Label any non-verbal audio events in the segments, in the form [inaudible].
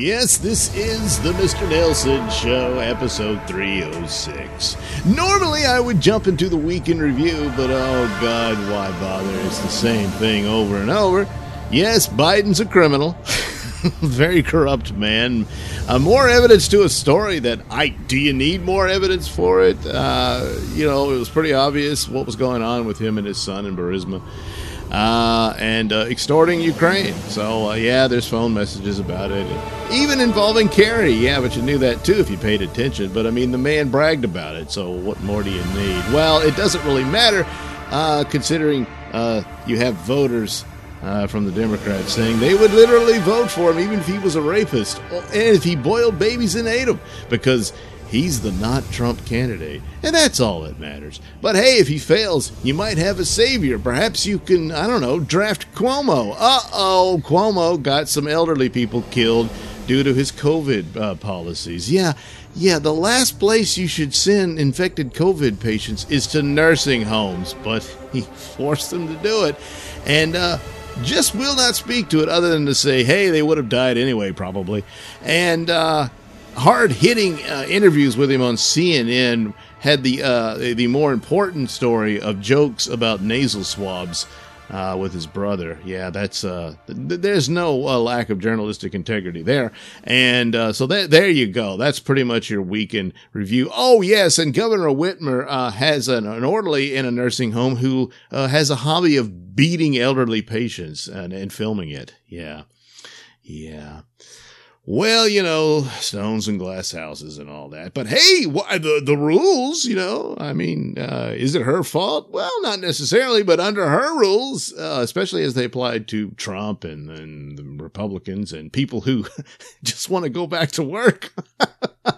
Yes, this is the Mr. Nailsin Show, episode 306. Normally I would jump into the week in review, but oh god, why bother? It's the same thing over and over. Yes, Biden's a criminal. [laughs] Very corrupt man. Uh, more evidence to a story that I. Do you need more evidence for it? Uh, you know, it was pretty obvious what was going on with him and his son in Burisma. Uh, and uh, extorting Ukraine. So, uh, yeah, there's phone messages about it. Even involving Kerry. Yeah, but you knew that too if you paid attention. But I mean, the man bragged about it. So, what more do you need? Well, it doesn't really matter uh, considering uh, you have voters uh, from the Democrats saying they would literally vote for him even if he was a rapist and if he boiled babies and ate them because he's the not Trump candidate. And that's all that matters. But hey, if he fails, you might have a savior. Perhaps you can, I don't know, draft Cuomo. Uh oh, Cuomo got some elderly people killed due to his COVID uh, policies. Yeah. Yeah, the last place you should send infected COVID patients is to nursing homes, but [laughs] he forced them to do it. And uh, just will not speak to it other than to say, hey, they would have died anyway, probably. And uh, hard hitting uh, interviews with him on CNN had the uh, the more important story of jokes about nasal swabs. Uh, with his brother, yeah, that's uh, th- there's no uh, lack of journalistic integrity there, and uh, so that there you go. That's pretty much your weekend review. Oh yes, and Governor Whitmer uh, has an, an orderly in a nursing home who uh, has a hobby of beating elderly patients and, and filming it. Yeah, yeah. Well, you know, stones and glass houses and all that. But hey, why the the rules? You know, I mean, uh, is it her fault? Well, not necessarily, but under her rules, uh, especially as they applied to Trump and, and the Republicans and people who [laughs] just want to go back to work. [laughs]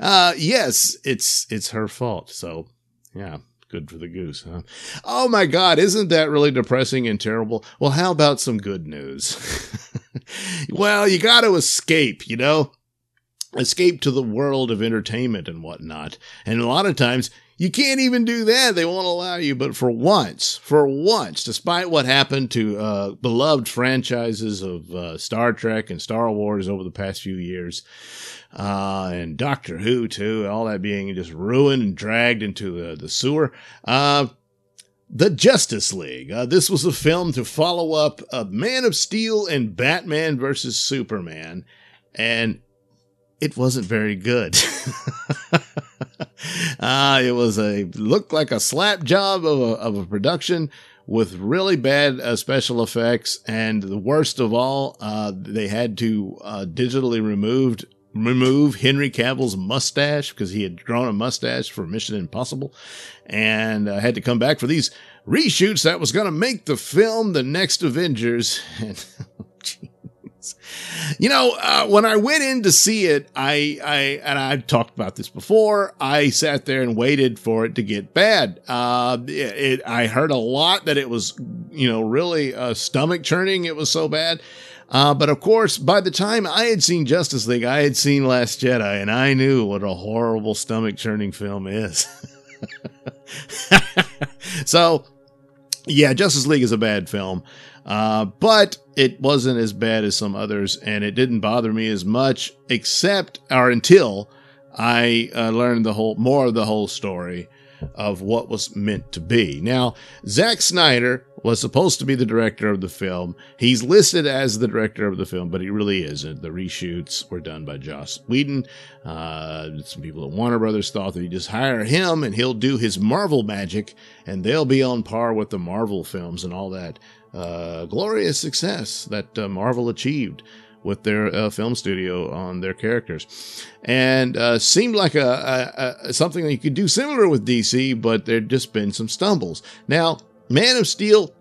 uh, yes, it's it's her fault. So, yeah good for the goose, huh? Oh my God, isn't that really depressing and terrible? Well, how about some good news? [laughs] well, you got to escape, you know? Escape to the world of entertainment and whatnot. And a lot of times, you can't even do that. They won't allow you. But for once, for once, despite what happened to uh, beloved franchises of uh, Star Trek and Star Wars over the past few years, uh, and Doctor Who too, all that being just ruined and dragged into the, the sewer. The Justice League. Uh, this was a film to follow up a Man of Steel and Batman versus Superman, and it wasn't very good. [laughs] uh, it was a looked like a slap job of a, of a production with really bad uh, special effects, and the worst of all, uh, they had to uh, digitally removed remove Henry Cavill's mustache because he had grown a mustache for Mission Impossible and uh, had to come back for these reshoots that was going to make the film the next Avengers. [laughs] And, you know, uh, when I went in to see it, I, I, and I've talked about this before, I sat there and waited for it to get bad. Uh, it, it I heard a lot that it was, you know, really uh, stomach churning. It was so bad. Uh, but of course, by the time I had seen Justice League, I had seen Last Jedi, and I knew what a horrible stomach churning film is. [laughs] so, yeah, Justice League is a bad film, uh, but it wasn't as bad as some others, and it didn't bother me as much, except or until I uh, learned the whole more of the whole story of what was meant to be. Now, Zack Snyder was supposed to be the director of the film. He's listed as the director of the film, but he really isn't. The reshoots were done by Joss Whedon. Uh, some people at Warner Brothers thought that you just hire him and he'll do his Marvel magic, and they'll be on par with the Marvel films and all that uh, glorious success that uh, Marvel achieved with their uh, film studio on their characters, and uh, seemed like a, a, a, something that you could do similar with DC, but there'd just been some stumbles. Now, Man of Steel,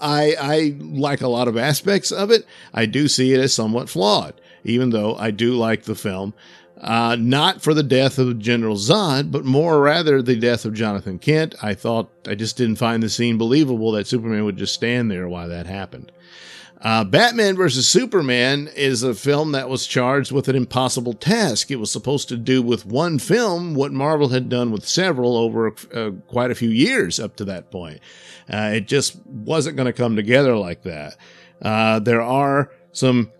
I I like a lot of aspects of it. I do see it as somewhat flawed, even though I do like the film. Uh, not for the death of General Zod, but more rather the death of Jonathan Kent. I thought, I just didn't find the scene believable that Superman would just stand there while that happened. Uh, Batman vs. Superman is a film that was charged with an impossible task. It was supposed to do with one film what Marvel had done with several over uh, quite a few years up to that point. Uh, it just wasn't going to come together like that. Uh, there are some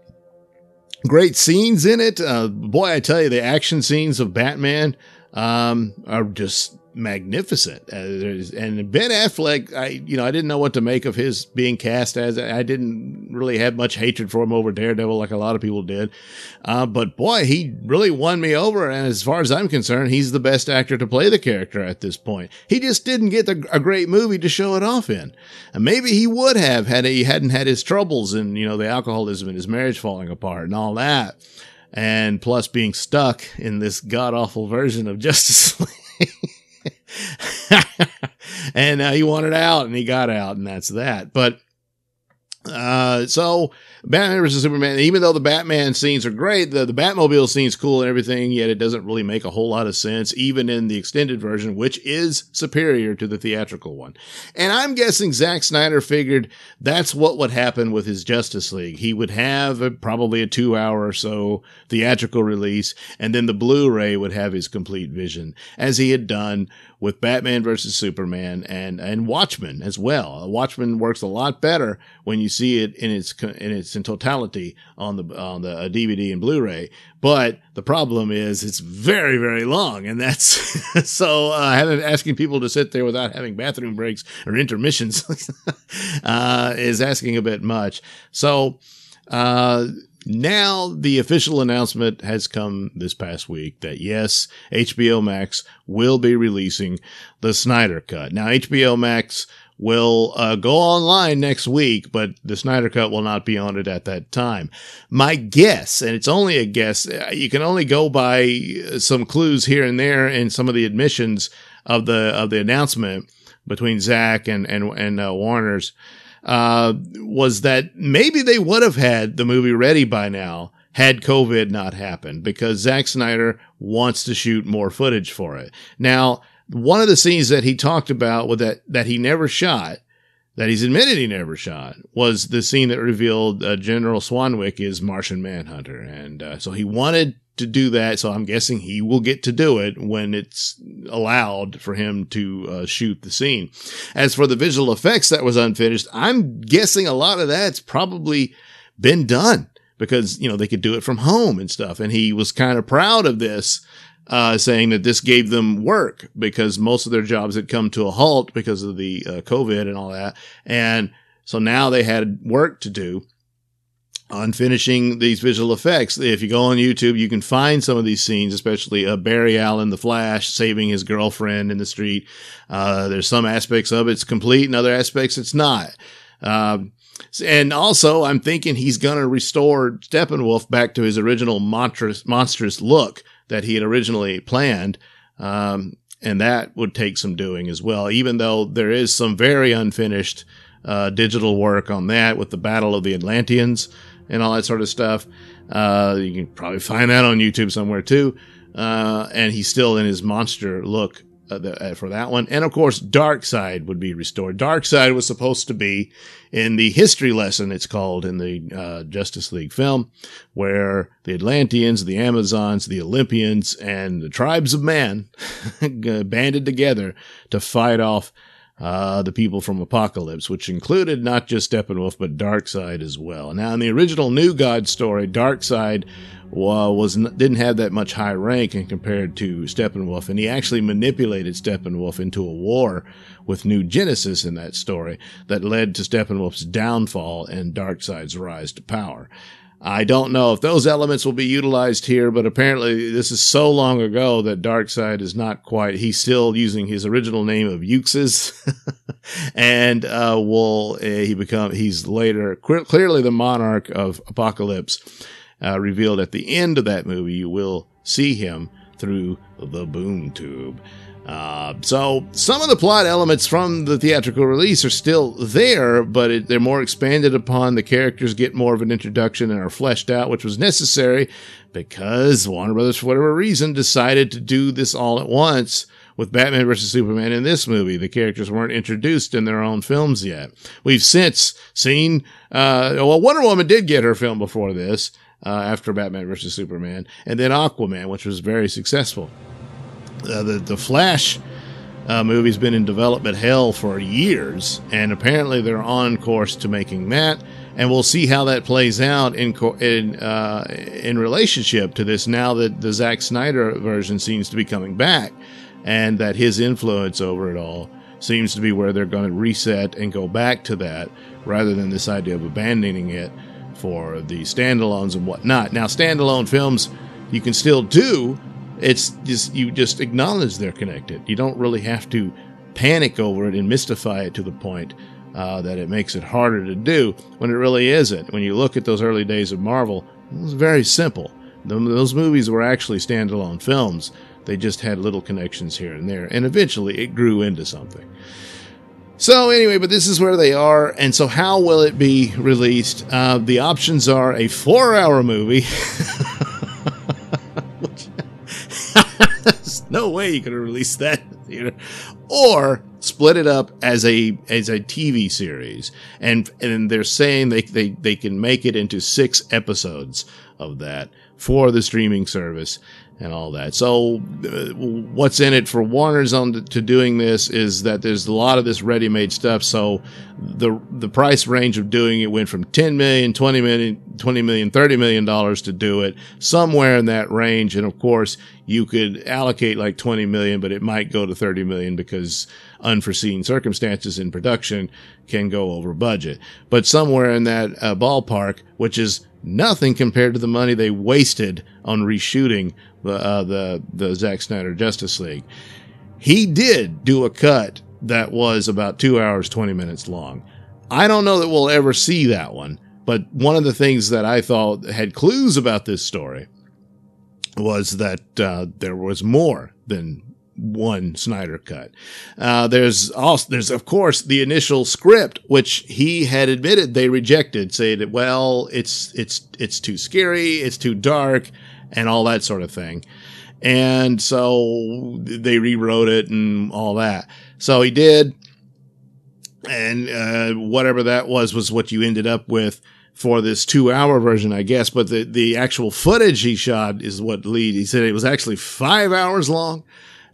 great scenes in it. Uh, boy, I tell you, the action scenes of Batman um, are just magnificent. Uh, and Ben Affleck, I you know I didn't know what to make of his being cast as. I didn't really have much hatred for him over Daredevil like a lot of people did, uh, but boy, he really won me over. And as far as I'm concerned, he's the best actor to play the character at this point. He just didn't get a great movie to show it off in. And maybe he would have had he hadn't had his troubles and you know the alcoholism and his marriage falling apart and all that. And plus being stuck in this god awful version of [laughs] Justice League. [laughs] and uh, he wanted out and he got out and that's that. But uh, so Batman versus Superman, even though the Batman scenes are great, the, the Batmobile scene's cool and everything, yet it doesn't really make a whole lot of sense, even in the extended version, which is superior to the theatrical one. And I'm guessing Zack Snyder figured that's what would happen with his Justice League. He would have a, probably a two hour or so theatrical release, and then the Blu-ray would have his complete vision, as he had done with Batman versus Superman and, and Watchmen as well. Watchmen works a lot better when you see it in its, in its in totality on the, on the DVD and Blu-ray. But the problem is it's very, very long. And that's [laughs] so, uh, asking people to sit there without having bathroom breaks or intermissions, [laughs] uh, is asking a bit much. So, uh, now the official announcement has come this past week that yes, HBO Max will be releasing the Snyder Cut. Now HBO Max will uh, go online next week, but the Snyder Cut will not be on it at that time. My guess, and it's only a guess, uh, you can only go by some clues here and there and some of the admissions of the of the announcement between Zack and and and uh, Warner's uh, was that maybe they would have had the movie ready by now had COVID not happened because Zack Snyder wants to shoot more footage for it. Now, one of the scenes that he talked about with that, that he never shot, that he's admitted he never shot, was the scene that revealed uh, General Swanwick is Martian Manhunter. And uh, so he wanted to do that. So I'm guessing he will get to do it when it's allowed for him to uh, shoot the scene. As for the visual effects that was unfinished, I'm guessing a lot of that's probably been done because, you know, they could do it from home and stuff. And he was kind of proud of this. Uh, saying that this gave them work because most of their jobs had come to a halt because of the uh, COVID and all that. And so now they had work to do on finishing these visual effects. If you go on YouTube, you can find some of these scenes, especially uh, Barry Allen, the Flash, saving his girlfriend in the street. Uh, there's some aspects of it's complete and other aspects it's not. Um, and also, I'm thinking he's going to restore Steppenwolf back to his original monstrous, monstrous look that he had originally planned. Um, and that would take some doing as well, even though there is some very unfinished uh, digital work on that with the Battle of the Atlanteans and all that sort of stuff. Uh, you can probably find that on YouTube somewhere too. Uh, and he's still in his monster look uh, uh for that one. And of course, Darkseid would be restored. Darkseid was supposed to be in the history lesson, it's called in the uh, Justice League film, where the Atlanteans, the Amazons, the Olympians, and the tribes of man [laughs] banded together to fight off uh, the people from Apokolips, which included not just Steppenwolf, but Darkseid as well. Now, in the original New God story, Darkseid was didn't have that much high rank in compared to Steppenwolf, and he actually manipulated Steppenwolf into a war with New Genesis in that story that led to Steppenwolf's downfall and Darkseid's rise to power. I don't know if those elements will be utilized here, but apparently this is so long ago that Darkseid is not quite, he's still using his original name of Uxas [laughs] and, uh, will, uh, he become, he's later clearly the monarch of Apokolips, uh, revealed at the end of that movie. You will see him through the boom tube. Uh, so some of the plot elements from the theatrical release are still there, but it, they're more expanded upon. The characters get more of an introduction and are fleshed out, which was necessary because Warner Brothers, for whatever reason, decided to do this all at once with Batman vs. Superman in this movie. The characters weren't introduced in their own films yet. We've since seen, uh, well, Wonder Woman did get her film before this, uh, after Batman vs. Superman, and then Aquaman, which was very successful. Uh, the the Flash uh, movie's been in development hell for years, and apparently they're on course to making that. And we'll see how that plays out in in uh, in relationship to this. Now that the Zack Snyder version seems to be coming back, and that his influence over it all seems to be where they're going to reset and go back to that, rather than this idea of abandoning it for the standalones and whatnot. Now, standalone films you can still do it's just you just acknowledge they're connected. You don't really have to panic over it and mystify it to the point uh, that it makes it harder to do when it really isn't. When you look at those early days of Marvel, it was very simple. Those movies were actually standalone films. They just had little connections here and there, and eventually it grew into something. So anyway, but this is where they are, and so how will it be released? Uh, the options are a four-hour movie. [laughs] There's [laughs] no way you could have released that in the theater. Or split it up as a as a TV series. And and they're saying they they, they can make it into six episodes of that for the streaming service and all that. So, uh, what's in it for Warner's on to, to, doing this is that there's a lot of this ready-made stuff. So, the the price range of doing it went from 10 million, 20 million, 20 million, 30 million dollars to do it somewhere in that range. And of course, you could allocate like 20 million, but it might go to 30 million because unforeseen circumstances in production can go over budget. But somewhere in that uh, ballpark, which is nothing compared to the money they wasted on reshooting the uh, the the Zack Snyder Justice League. He did do a cut that was about two hours twenty minutes long. I don't know that we'll ever see that one, but one of the things that I thought had clues about this story was that uh, there was more than one Snyder cut. Uh, there's also there's of course the initial script, which he had admitted they rejected, saying that well, it's it's it's too scary, it's too dark, and all that sort of thing. And so they rewrote it and all that. So he did, and uh, whatever that was was what you ended up with for this two hour version, I guess. But the the actual footage he shot is what lead. He said it was actually five hours long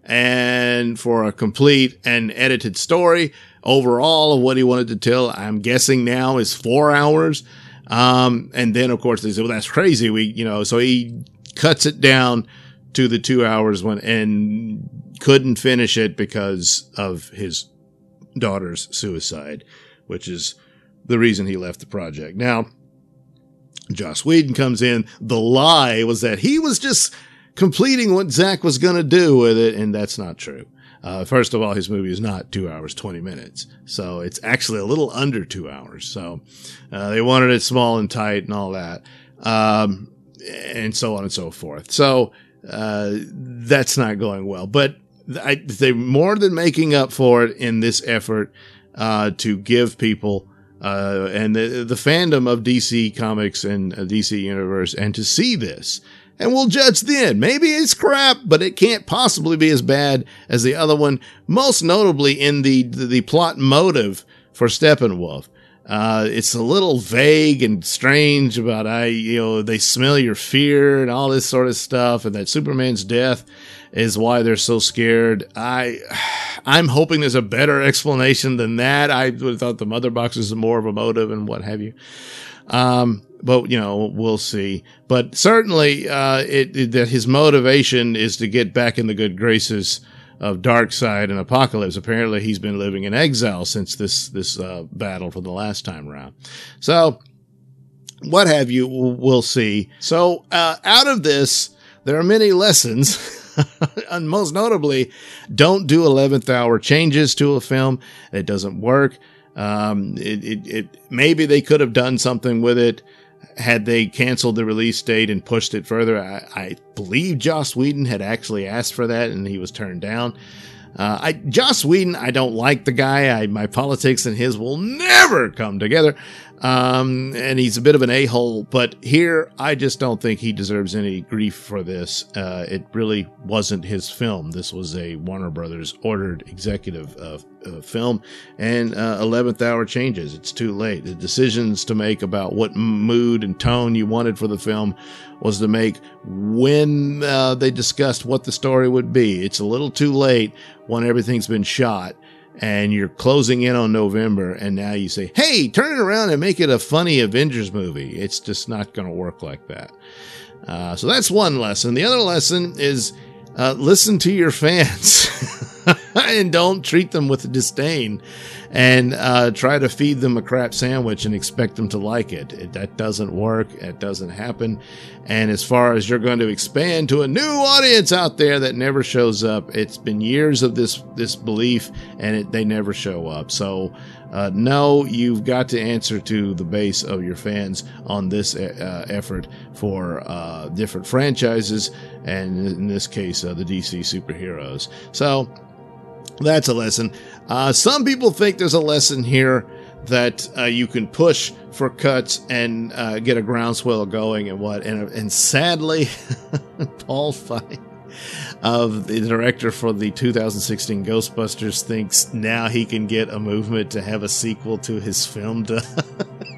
and for a complete and edited story overall of what he wanted to tell. I'm guessing now is four hours. Um, and then of course they said, well, that's crazy. We, you know, so he cuts it down to the two hours when, and couldn't finish it because of his daughter's suicide, which is the reason he left the project. Now, Joss Whedon comes in. The lie was that he was just completing what Zack was going to do with it, and that's not true. Uh, first of all, his movie is not two hours, 20 minutes. So it's actually a little under two hours. So, uh, they wanted it small and tight and all that. Um, and so on and so forth. So, uh, that's not going well, but I, they're more than making up for it in this effort, uh, to give people, uh, and the, the fandom of DC comics and DC universe and to see this and we'll judge then. Maybe it's crap, but it can't possibly be as bad as the other one, most notably in the, the, the plot motive for Steppenwolf. Uh, it's a little vague and strange about I, you know, they smell your fear and all this sort of stuff, and that Superman's death is why they're so scared. I, [sighs] I'm hoping there's a better explanation than that. I would have thought the mother box is more of a motive and what have you. Um, but you know, we'll see. But certainly, uh, it, it, that his motivation is to get back in the good graces of Darkseid and Apokolips. Apparently, he's been living in exile since this this uh, battle for the last time around. So, what have you? We'll see. So, uh, out of this, there are many lessons. [laughs] and most notably, don't do 11th hour changes to a film. It doesn't work. Um, it, it, it, maybe they could have done something with it had they canceled the release date and pushed it further, I, I believe Joss Whedon had actually asked for that and he was turned down. Uh, I, Joss Whedon, I don't like the guy. I, my politics and his will never come together. Um, and he's a bit of an a-hole, but here I just don't think he deserves any grief for this. Uh, it really wasn't his film. This was a Warner Brothers ordered executive uh, uh, film, and uh, 11th hour changes. It's too late. The decisions to make about what mood and tone you wanted for the film was to make when uh, they discussed what the story would be. It's a little too late when everything's been shot and you're closing in on November, and now you say, hey, turn it around and make it a funny Avengers movie. It's just not going to work like that. Uh, so that's one lesson. The other lesson is uh, listen to your fans [laughs] and don't treat them with disdain and uh, try to feed them a crap sandwich and expect them to like it. it. That doesn't work. It doesn't happen. And as far as you're going to expand to a new audience out there that never shows up, it's been years of this this belief, and it, they never show up. So. Uh, no, you've got to answer to the base of your fans on this uh, effort for uh, different franchises, and in this case, uh, the DC superheroes. So, that's a lesson. Uh, some people think there's a lesson here that uh, you can push for cuts and uh, get a groundswell going and what. And, and sadly, [laughs] Paul Feig of the director for the 2016 Ghostbusters thinks now he can get a movement to have a sequel to his film done. [laughs]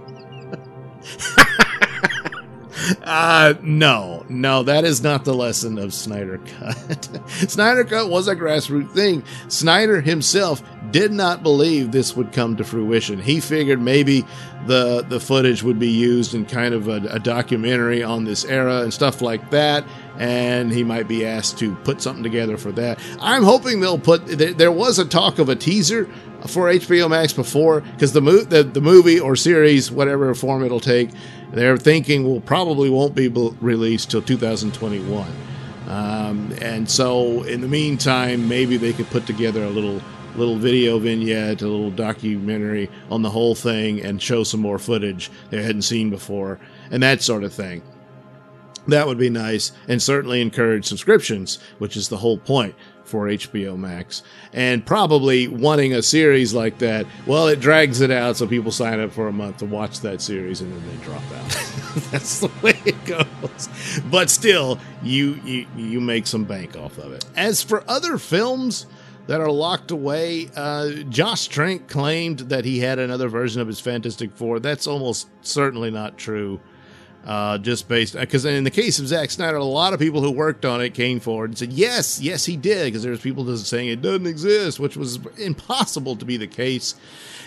Uh, no, no, that is not the lesson of Snyder Cut. [laughs] Snyder Cut was a grassroots thing. Snyder himself did not believe this would come to fruition. He figured maybe the the footage would be used in kind of a, a documentary on this era and stuff like that, and he might be asked to put something together for that. I'm hoping they'll put. There, was a talk of a teaser for HBO Max before because the, mo- the the movie or series, whatever form it'll take they're thinking will probably won't be released till 2021. Um, and so, in the meantime, maybe they could put together a little little video vignette, a little documentary on the whole thing, and show some more footage they hadn't seen before, and that sort of thing. That would be nice, and certainly encourage subscriptions, which is the whole point for HBO Max. And probably wanting a series like that, well, it drags it out so people sign up for a month to watch that series and then they drop out. [laughs] That's the way it goes. But still, you, you you make some bank off of it. As for other films, that are locked away. Uh, Josh Trank claimed that he had another version of his Fantastic Four. That's almost certainly not true uh, just based because in the case of Zack Snyder, a lot of people who worked on it came forward and said, "Yes, yes, he did," because there's people just saying it doesn't exist, which was impossible to be the case.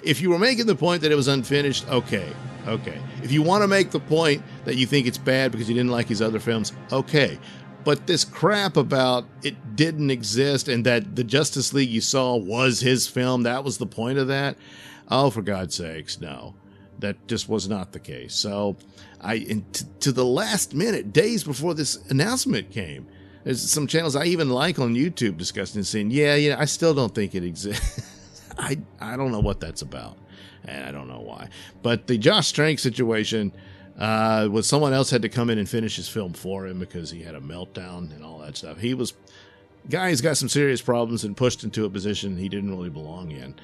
If you were making the point that it was unfinished, okay, okay. If you want to make the point that you think it's bad because you didn't like his other films, okay. But this crap about it didn't exist and that the Justice League you saw was his film, that was the point of that. Oh, for God's sakes, no that just was not the case. So I, to the last minute, days before this announcement came, there's some channels I even like on YouTube discussing saying, yeah, yeah, I still don't think it exists. [laughs] I, I don't know what that's about. And I don't know why. But the Josh Trank situation uh, was someone else had to come in and finish his film for him because he had a meltdown and all that stuff. He was guy's got some serious problems and pushed into a position he didn't really belong in.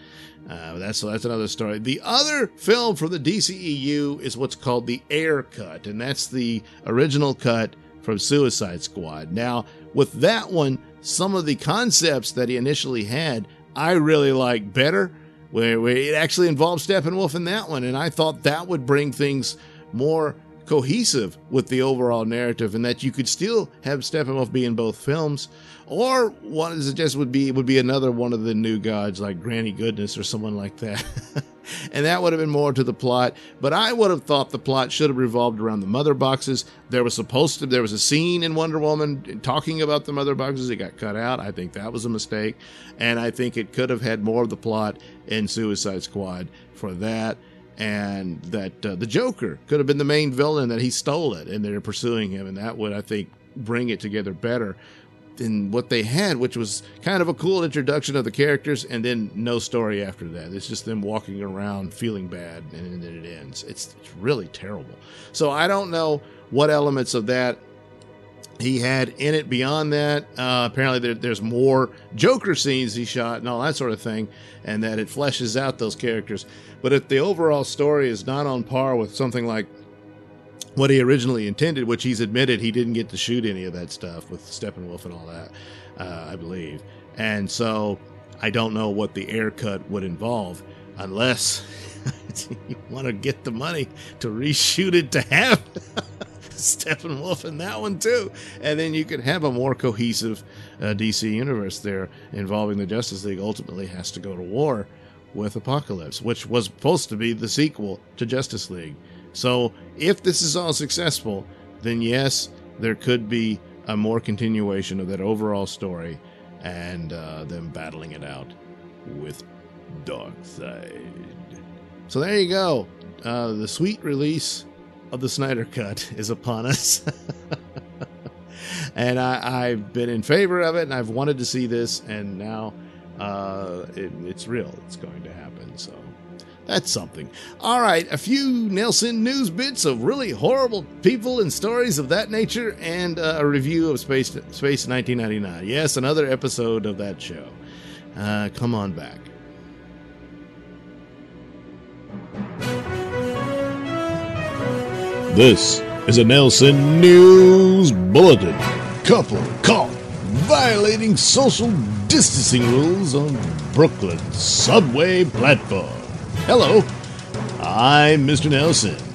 Uh, that's that's another story. The other film from the DCEU is what's called the Ayer Cut, and that's the original cut from Suicide Squad. Now, with that one, some of the concepts that he initially had, I really like better. Where, where it actually involved Steppenwolf in that one, and I thought that would bring things more cohesive with the overall narrative, and that you could still have Steppenwolf be in both films, or one I suggest would be would be another one of the new gods like Granny Goodness or someone like that. [laughs] and that would have been more to the plot. But I would have thought the plot should have revolved around the mother boxes. There was supposed to there was a scene in Wonder Woman talking about the mother boxes. It got cut out. I think that was a mistake, and I think it could have had more of the plot in Suicide Squad for that and that uh, the Joker could have been the main villain that he stole it, and they're pursuing him, and that would I think bring it together better in what they had, which was kind of a cool introduction of the characters, and then no story after that. It's just them walking around feeling bad, and then it ends. It's, it's really terrible. So I don't know what elements of that he had in it beyond that. Uh, apparently, there, there's more Joker scenes he shot and all that sort of thing, and that it fleshes out those characters. But if the overall story is not on par with something like what he originally intended, which he's admitted he didn't get to shoot any of that stuff with Steppenwolf and all that, uh, I believe. And so I don't know what the Ayer cut would involve unless [laughs] you want to get the money to reshoot it to have [laughs] Steppenwolf in that one too. And then you could have a more cohesive uh, DC universe there involving the Justice League ultimately has to go to war with Apokolips, which was supposed to be the sequel to Justice League. So if this is all successful, then yes, there could be a more continuation of that overall story and uh, them battling it out with Darkseid. So there you go. Uh, the sweet release of the Snyder Cut [laughs] is upon us. [laughs] and I, have been in favor of it, and I've wanted to see this, and now uh, it, it's real. It's going to happen. So that's something. All right, a few Nailsin news bits of really horrible people and stories of that nature, and uh, a review of Space Space 1999. Yes, another episode of that show. Uh, come on back. This is a Nailsin News Bulletin. Couple caught violating social distancing rules on Brooklyn subway platform. Hello, I'm Mr. Nailsin.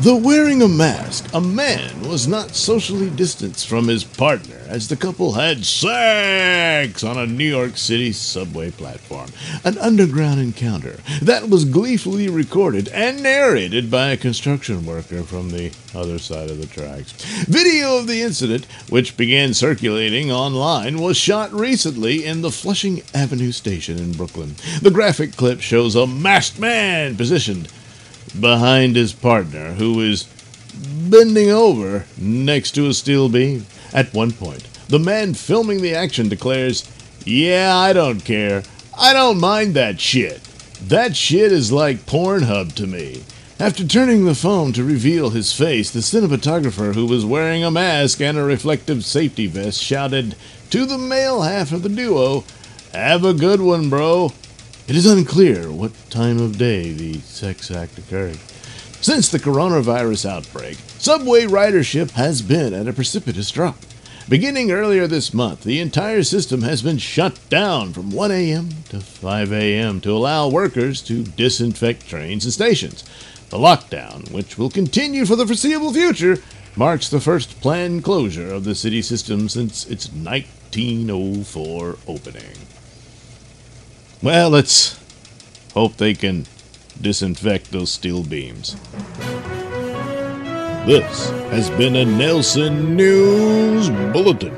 Though wearing a mask, a man was not socially distanced from his partner as the couple had sex on a New York City subway platform. An underground encounter that was gleefully recorded and narrated by a construction worker from the other side of the tracks. Video of the incident, which began circulating online, was shot recently in the Flushing Avenue station in Brooklyn. The graphic clip shows a masked man positioned behind his partner, who is bending over next to a steel beam. At one point, the man filming the action declares, Yeah, I don't care. I don't mind that shit. That shit is like Pornhub to me. After turning the phone to reveal his face, the cinematographer, who was wearing a mask and a reflective safety vest, shouted to the male half of the duo, Have a good one, bro. It is unclear what time of day the sex act occurred. Since the coronavirus outbreak, subway ridership has been at a precipitous drop. Beginning earlier this month, the entire system has been shut down from 1 a.m. to 5 a.m. to allow workers to disinfect trains and stations. The lockdown, which will continue for the foreseeable future, marks the first planned closure of the city system since its 1904 opening. Well, let's hope they can disinfect those steel beams. This has been a Nailsin News Bulletin.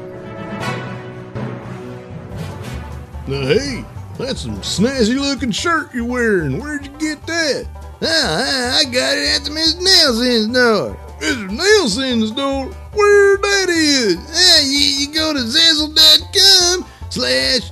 Hey, that's some snazzy looking shirt you're wearing. Where'd you get that? Ah, I got it at the Miss Nailsin's door. Mr. Nailsin's door? Where that is? Ah, you, you go to Zazzle.com slash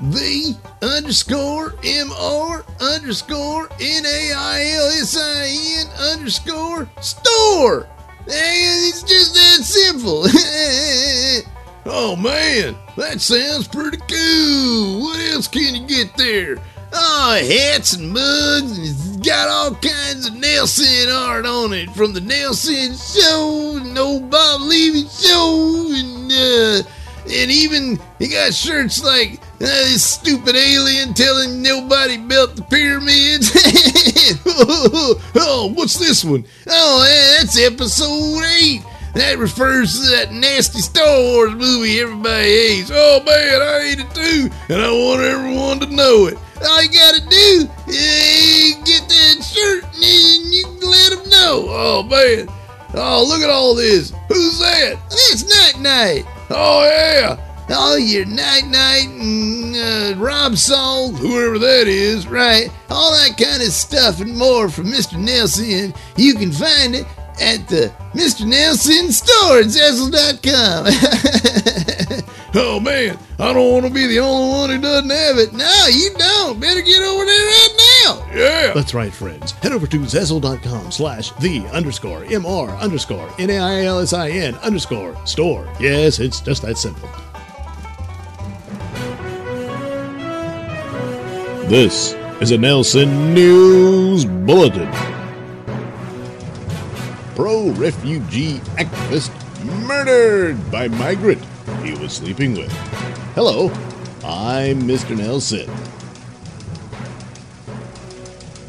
the underscore MR underscore N A I L S I N underscore store. It's just that simple. [laughs] oh man, that sounds pretty cool. What else can you get there? Oh, hats and mugs, and it's got all kinds of Nailsin art on it from the Nailsin show, and old Bob Levy show, and uh, and even he got shirts like this stupid alien telling nobody built the pyramids. [laughs] oh, what's this one? Oh, that's episode 8. That refers to that nasty Star Wars movie everybody hates. Oh man, I hate it too, and I want everyone to know it. All you gotta do is get that shirt and you can let them know. Oh man. Oh, look at all this. Who's that? It's Night Knight. Oh, yeah. Oh, your Night Knight and uh, Rob Salt, whoever that is, right? All that kind of stuff and more from Mr. Nailsin. You can find it at the Mr. Nailsin store at Zazzle.com. [laughs] Oh man, I don't want to be the only one who doesn't have it. No, you don't. Better get over there right now. Yeah. That's right, friends. Head over to Zazzle.com slash the underscore MR underscore N-A-I-L-S-I-N underscore store. Yes, it's just that simple. This is a Nailsin News Bulletin. Pro refugee activist murdered by migrant he was sleeping with. Hello, I'm Mr. Nailsin.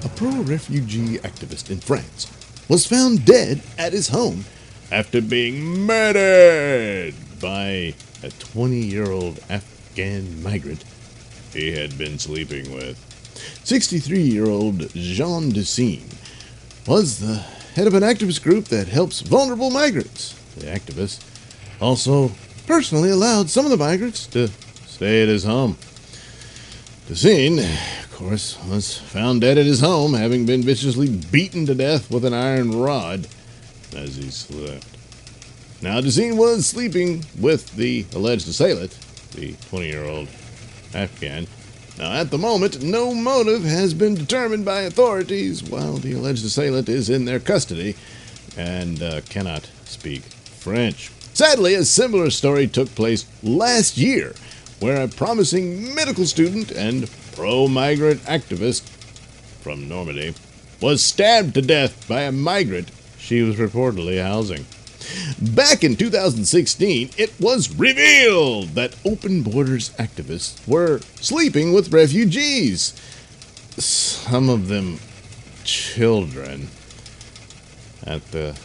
A pro refugee activist in France was found dead at his home after being murdered by a 20 year old Afghan migrant he had been sleeping with. 63 year old Jean Dussine was the head of an activist group that helps vulnerable migrants. The activist also personally allowed some of the migrants to stay at his home. Dussine, of course, was found dead at his home, having been viciously beaten to death with an iron rod as he slept. Now, Dussine was sleeping with the alleged assailant, the 20 year old Afghan. Now, at the moment, no motive has been determined by authorities while the alleged assailant is in their custody and uh, cannot speak French. Sadly, a similar story took place last year where a promising medical student and pro migrant activist from Normandy was stabbed to death by a migrant she was reportedly housing. Back in 2016, it was revealed that open borders activists were sleeping with refugees. Some of them children at the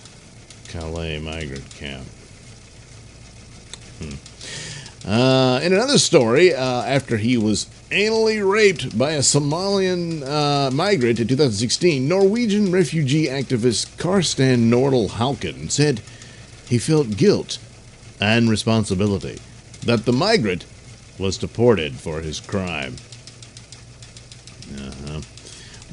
Calais migrant camp. Hmm. Uh, in another story, uh, after he was anally raped by a Somalian uh, migrant in 2016, Norwegian refugee activist Karsten Nordal Hauken said he felt guilt and responsibility that the migrant was deported for his crime. Uh-huh.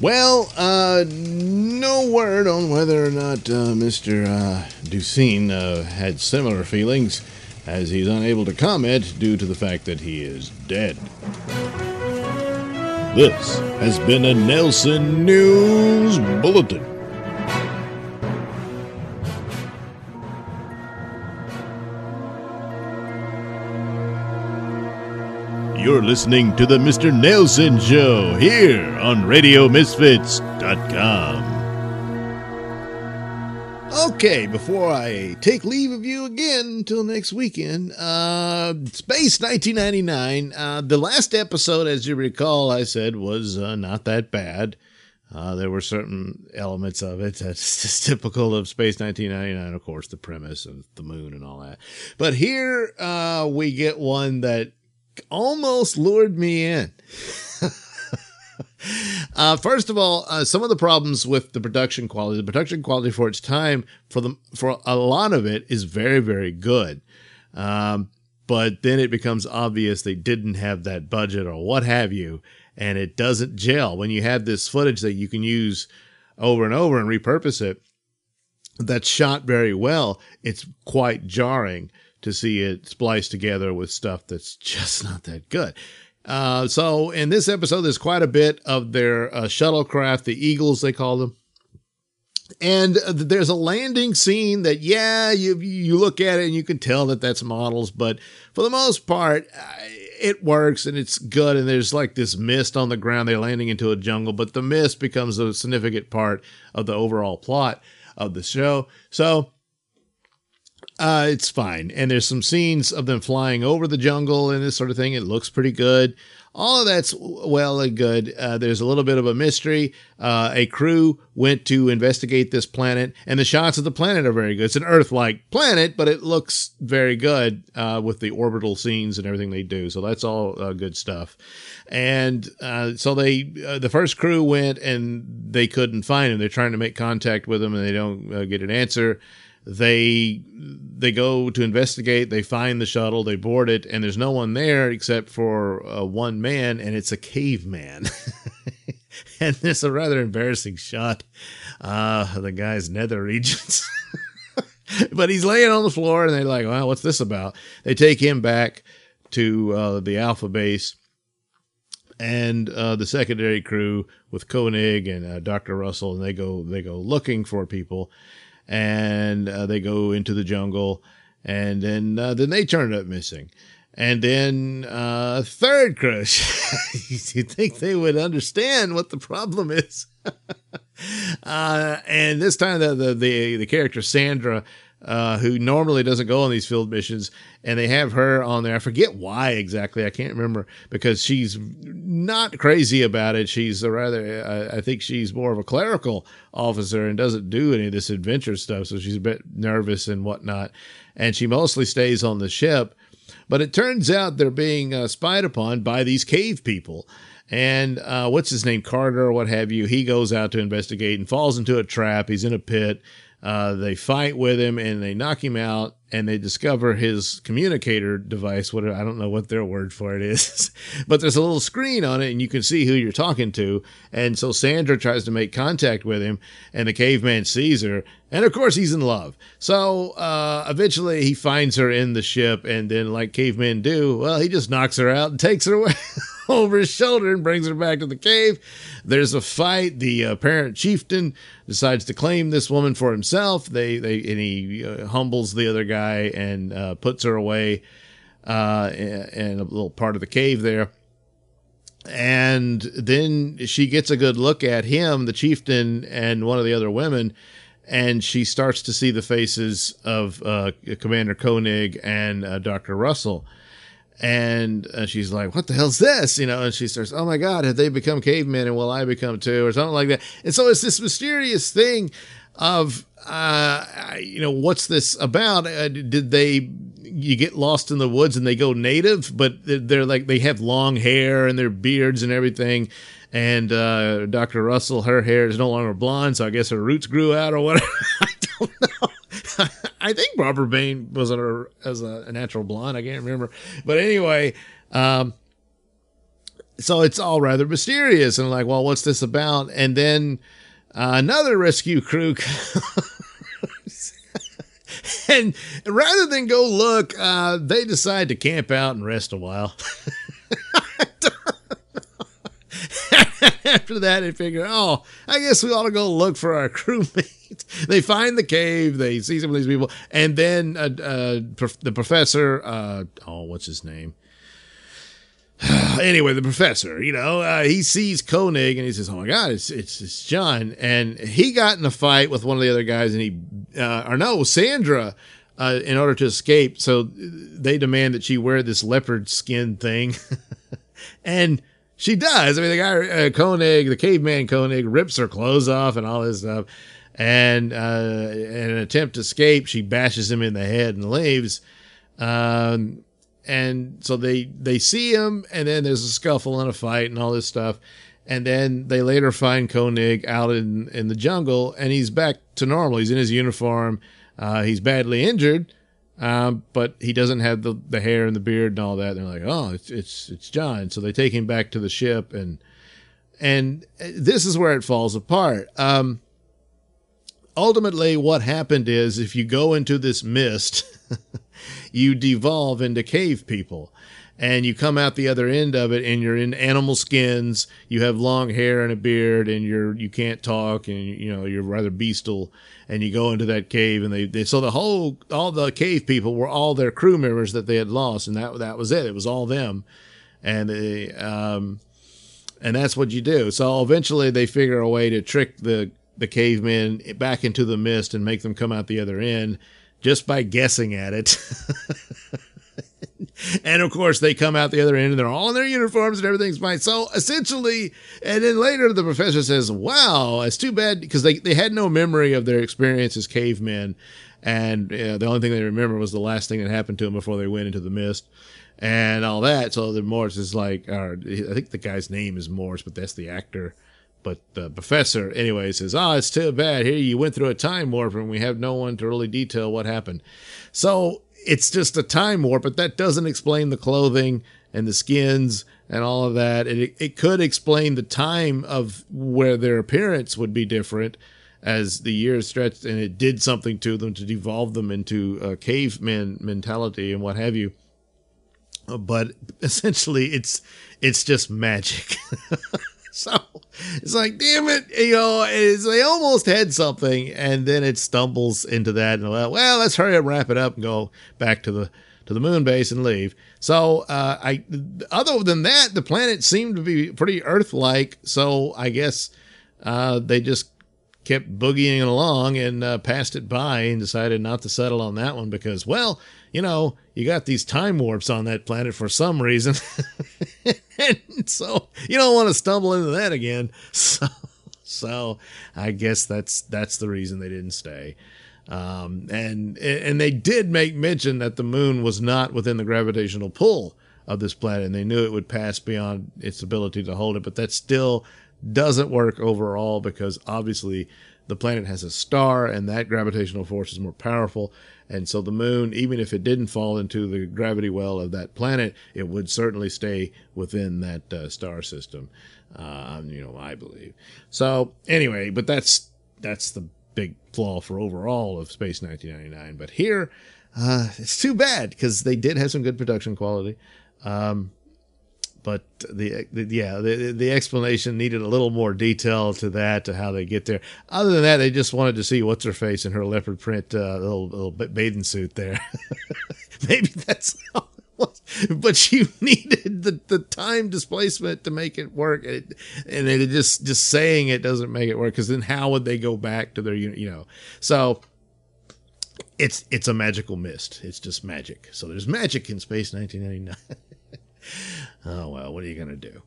Well, uh, no word on whether or not uh, Mr. Uh, Dussine uh, had similar feelings, as he's unable to comment due to the fact that he is dead. This has been a Nailsin News Bulletin. You're listening to the Mr. Nailsin Show here on RadioMisfits.com. Okay, before I take leave of you again until next weekend, uh, Space 1999. Uh, the last episode, as you recall, I said was uh, not that bad. Uh, there were certain elements of it [laughs] that's just typical of Space 1999, of course, the premise of the moon and all that. But here uh, we get one that almost lured me in. [laughs] uh, first of all, uh, some of the problems with the production quality, the production quality for its time, for the for a lot of it is very very good. Um, but then it becomes obvious they didn't have that budget or what have you, and it doesn't gel when you have this footage that you can use over and over and repurpose it. That's shot very well. It's quite jarring to see it spliced together with stuff that's [laughs] just not that good. Uh, so in this episode, there's quite a bit of their uh, shuttlecraft, the Eagles they call them, and there's a landing scene that yeah, you you look at it and you can tell that that's models, but for the most part, it works and it's good. And there's like this mist on the ground. They're landing into a jungle, but the mist becomes a significant part of the overall plot of the show. So uh, it's fine. And there's some scenes of them flying over the jungle and this sort of thing. It looks pretty good. All of that's well and good. Uh, there's a little bit of a mystery. Uh, a crew went to investigate this planet, and the shots of the planet are very good. It's an Earth like planet, but it looks very good uh, with the orbital scenes and everything they do. So that's all uh, good stuff. And uh, so they, uh, the first crew went and they couldn't find him. They're trying to make contact with him and they don't get an answer they they go to investigate they find the shuttle they board it and there's no one there except for uh, one man and it's a caveman. [laughs] And it's a rather embarrassing shot. Uh the guy's nether regions [laughs] but he's laying on the floor and they're like well what's this about? They take him back to uh, the Alpha base and uh, the secondary crew with Koenig and uh, Dr. Russell, and they go they go looking for people, and uh, they go into the jungle, and then uh, then they turn up missing. And then uh, third crush, [laughs] you think they would understand what the problem is? [laughs] uh, and this time, the, the the the character Sandra uh, who normally doesn't go on these field missions, and they have her on there. I forget why exactly. I can't remember because she's not crazy about it. She's a rather, I, I think she's more of a clerical officer and doesn't do any of this adventure stuff. So she's a bit nervous and whatnot. And she mostly stays on the ship. But it turns out they're being uh, spied upon by these cave people. And uh, what's his name, Carter or what have you? He goes out to investigate and falls into a trap. He's in a pit uh, they fight with him and they knock him out and they discover his communicator device. What I don't know what their word for it is, [laughs] but there's a little screen on it and you can see who you're talking to. And so Sandra tries to make contact with him and the caveman sees her. And of course he's in love. So, uh, eventually he finds her in the ship and then like cavemen do, well, he just knocks her out and takes her away. [laughs] [laughs] over his shoulder and brings her back to the cave. There's a fight. The uh, parent chieftain decides to claim this woman for himself. They they and he uh, humbles the other guy and uh, puts her away uh, in a little part of the cave there. And then she gets a good look at him, the chieftain, and one of the other women and she starts to see the faces of uh, Commander Koenig and uh, Dr. Russell and uh, she's like, "What the hell's this?" You know, and she starts, "Oh my God, have they become cavemen, and will I become too, or something like that?" And so it's this mysterious thing of, uh, you know, what's this about? Uh, did they? You get lost in the woods and they go native, but they're, they're like they have long hair and their beards and everything. And uh, Dr. Russell, her hair is no longer blonde, so I guess her roots grew out or whatever. [laughs] I don't know. I think Barbara Bain was a, as a, a, natural blonde. I can't remember, but anyway, um, so it's all rather mysterious and like, well, what's this about? And then uh, another rescue crew. [laughs] and rather than go look, uh, they decide to camp out and rest a while. [laughs] [laughs] After that, they figure, oh, I guess we ought to go look for our [laughs] crewmate. they find the cave. They see some of these people, and then uh, uh, prof- the professor. Uh, oh, what's his name? [sighs] anyway, the professor, you know, uh, he sees Koenig and he says, "Oh my God, it's it's it's John!" And he got in a fight with one of the other guys, and he, uh, or no, Sandra, uh, in order to escape. So they demand that she wear this leopard skin thing, [laughs] and she does. I mean, the guy uh, Koenig, the caveman Koenig, rips her clothes off and all this stuff and uh, in an attempt to escape, she bashes him in the head and leaves. Um, and so they they see him, and then there's a scuffle and a fight and all this stuff. And then they later find Koenig out in, in the jungle, and he's back to normal. He's in his uniform. Uh, he's badly injured, um, but he doesn't have the, the hair and the beard and all that. And they're like, oh, it's it's it's John. So they take him back to the ship, and and this is where it falls apart. Um, ultimately what happened is if you go into this mist, [laughs] you devolve into cave people and you come out the other end of it and you're in animal skins you have long hair and a beard and you're you can't talk and you know you're rather bestial and you go into that cave and they, they so the whole all the cave people were all their crew members that they had lost and that that was it. It was all them. And they um and that's what you do. So eventually they figure a way to trick the the cavemen back into the mist and make them come out the other end just by guessing at it. [laughs] and of course, they come out the other end and they're all in their uniforms and everything's fine. So essentially, and then later the professor says, Wow, it's too bad because they, they had no memory of their experience as cavemen. And the only thing they remember was the last thing that happened to them before they went into the mist and all that. So the Morse is like, I think the guy's name is Morse, but that's the actor but the professor, anyway, says, "Ah, oh, it's too bad. Here you went through a time warp, and we have no one to really detail what happened." So it's just a time warp, but that doesn't explain the clothing and the skins and all of that. It it could explain the time of where their appearance would be different as the years stretched, and it did something to them to devolve them into a caveman mentality and what have you. but essentially it's it's just magic. [laughs] [laughs] so it's like, damn it, you know, they almost had something, and then it stumbles into that, and well, let's hurry up, wrap it up, and go back to the to the moon base and leave. So, uh, I other than that, the planet seemed to be pretty Earth-like. So I guess uh, they just kept boogieing along and uh, passed it by and decided not to settle on that one because, well, you know, you got these time warps on that planet for some reason. [laughs] and so you don't want to stumble into that again. [laughs] So, so I guess that's that's the reason they didn't stay. Um, and and they did make mention that the moon was not within the gravitational pull of this planet, and they knew it would pass beyond its ability to hold it. But that still doesn't work overall because obviously the planet has a star and that gravitational force is more powerful. And so the moon, even if it didn't fall into the gravity well of that planet, it would certainly stay within that uh, star system. Uh, you know, I believe. So anyway, but that's that's the big flaw for overall of Space 1999. But here, uh, it's too bad because they did have some good production quality. Um, but the, the yeah the the explanation needed a little more detail to that to how they get there. Other than that, they just wanted to see what's her face in her leopard print uh, little little bathing suit there. [laughs] Maybe that's how but she [laughs] needed the, the time displacement to make it work and, and it just just saying it doesn't make it work because then how would they go back to their you know? So it's it's a magical mist. It's just magic. So there's magic in space 1999 [laughs] oh, well, what are you going to do?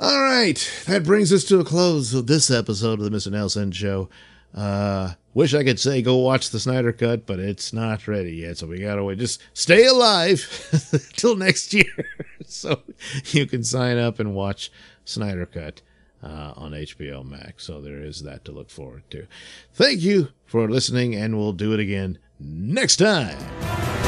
All right, that brings us to a close of this episode of the Mr. Nailsin Show. Uh, wish I could say go watch the Snyder Cut, but it's not ready yet, so we gotta wait. Just stay alive [laughs] till next year, [laughs] so you can sign up and watch Snyder Cut uh, on HBO Max. So there is that to look forward to. Thank you for listening, and we'll do it again next time.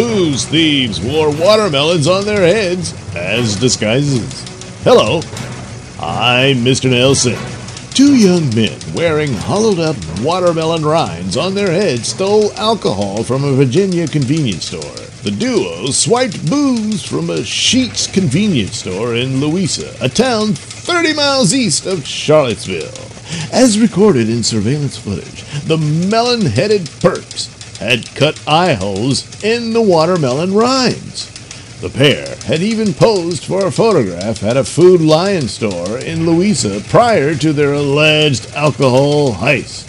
Booze thieves wore watermelons on their heads as disguises. Hello, I'm Mr. Nailsin. Two young men wearing hollowed up watermelon rinds on their heads stole alcohol from a Virginia convenience store. The duo swiped booze from a Sheetz convenience store in Louisa, a town 30 miles east of Charlottesville. As recorded in surveillance footage, the melon headed perps had cut eye holes in the watermelon rinds. The pair had even posed for a photograph at a Food Lion store in Louisa prior to their alleged alcohol heist.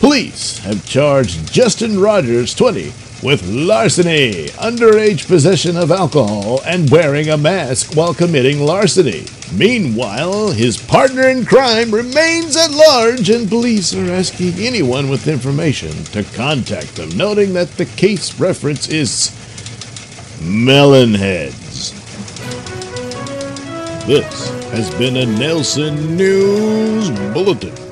Police have charged Justin Rogers, 20, with larceny, underage possession of alcohol, and wearing a mask while committing larceny. Meanwhile, his partner in crime remains at large, and police are asking anyone with information to contact them, noting that the case reference is Melonheads. This has been a Nailsin News Bulletin.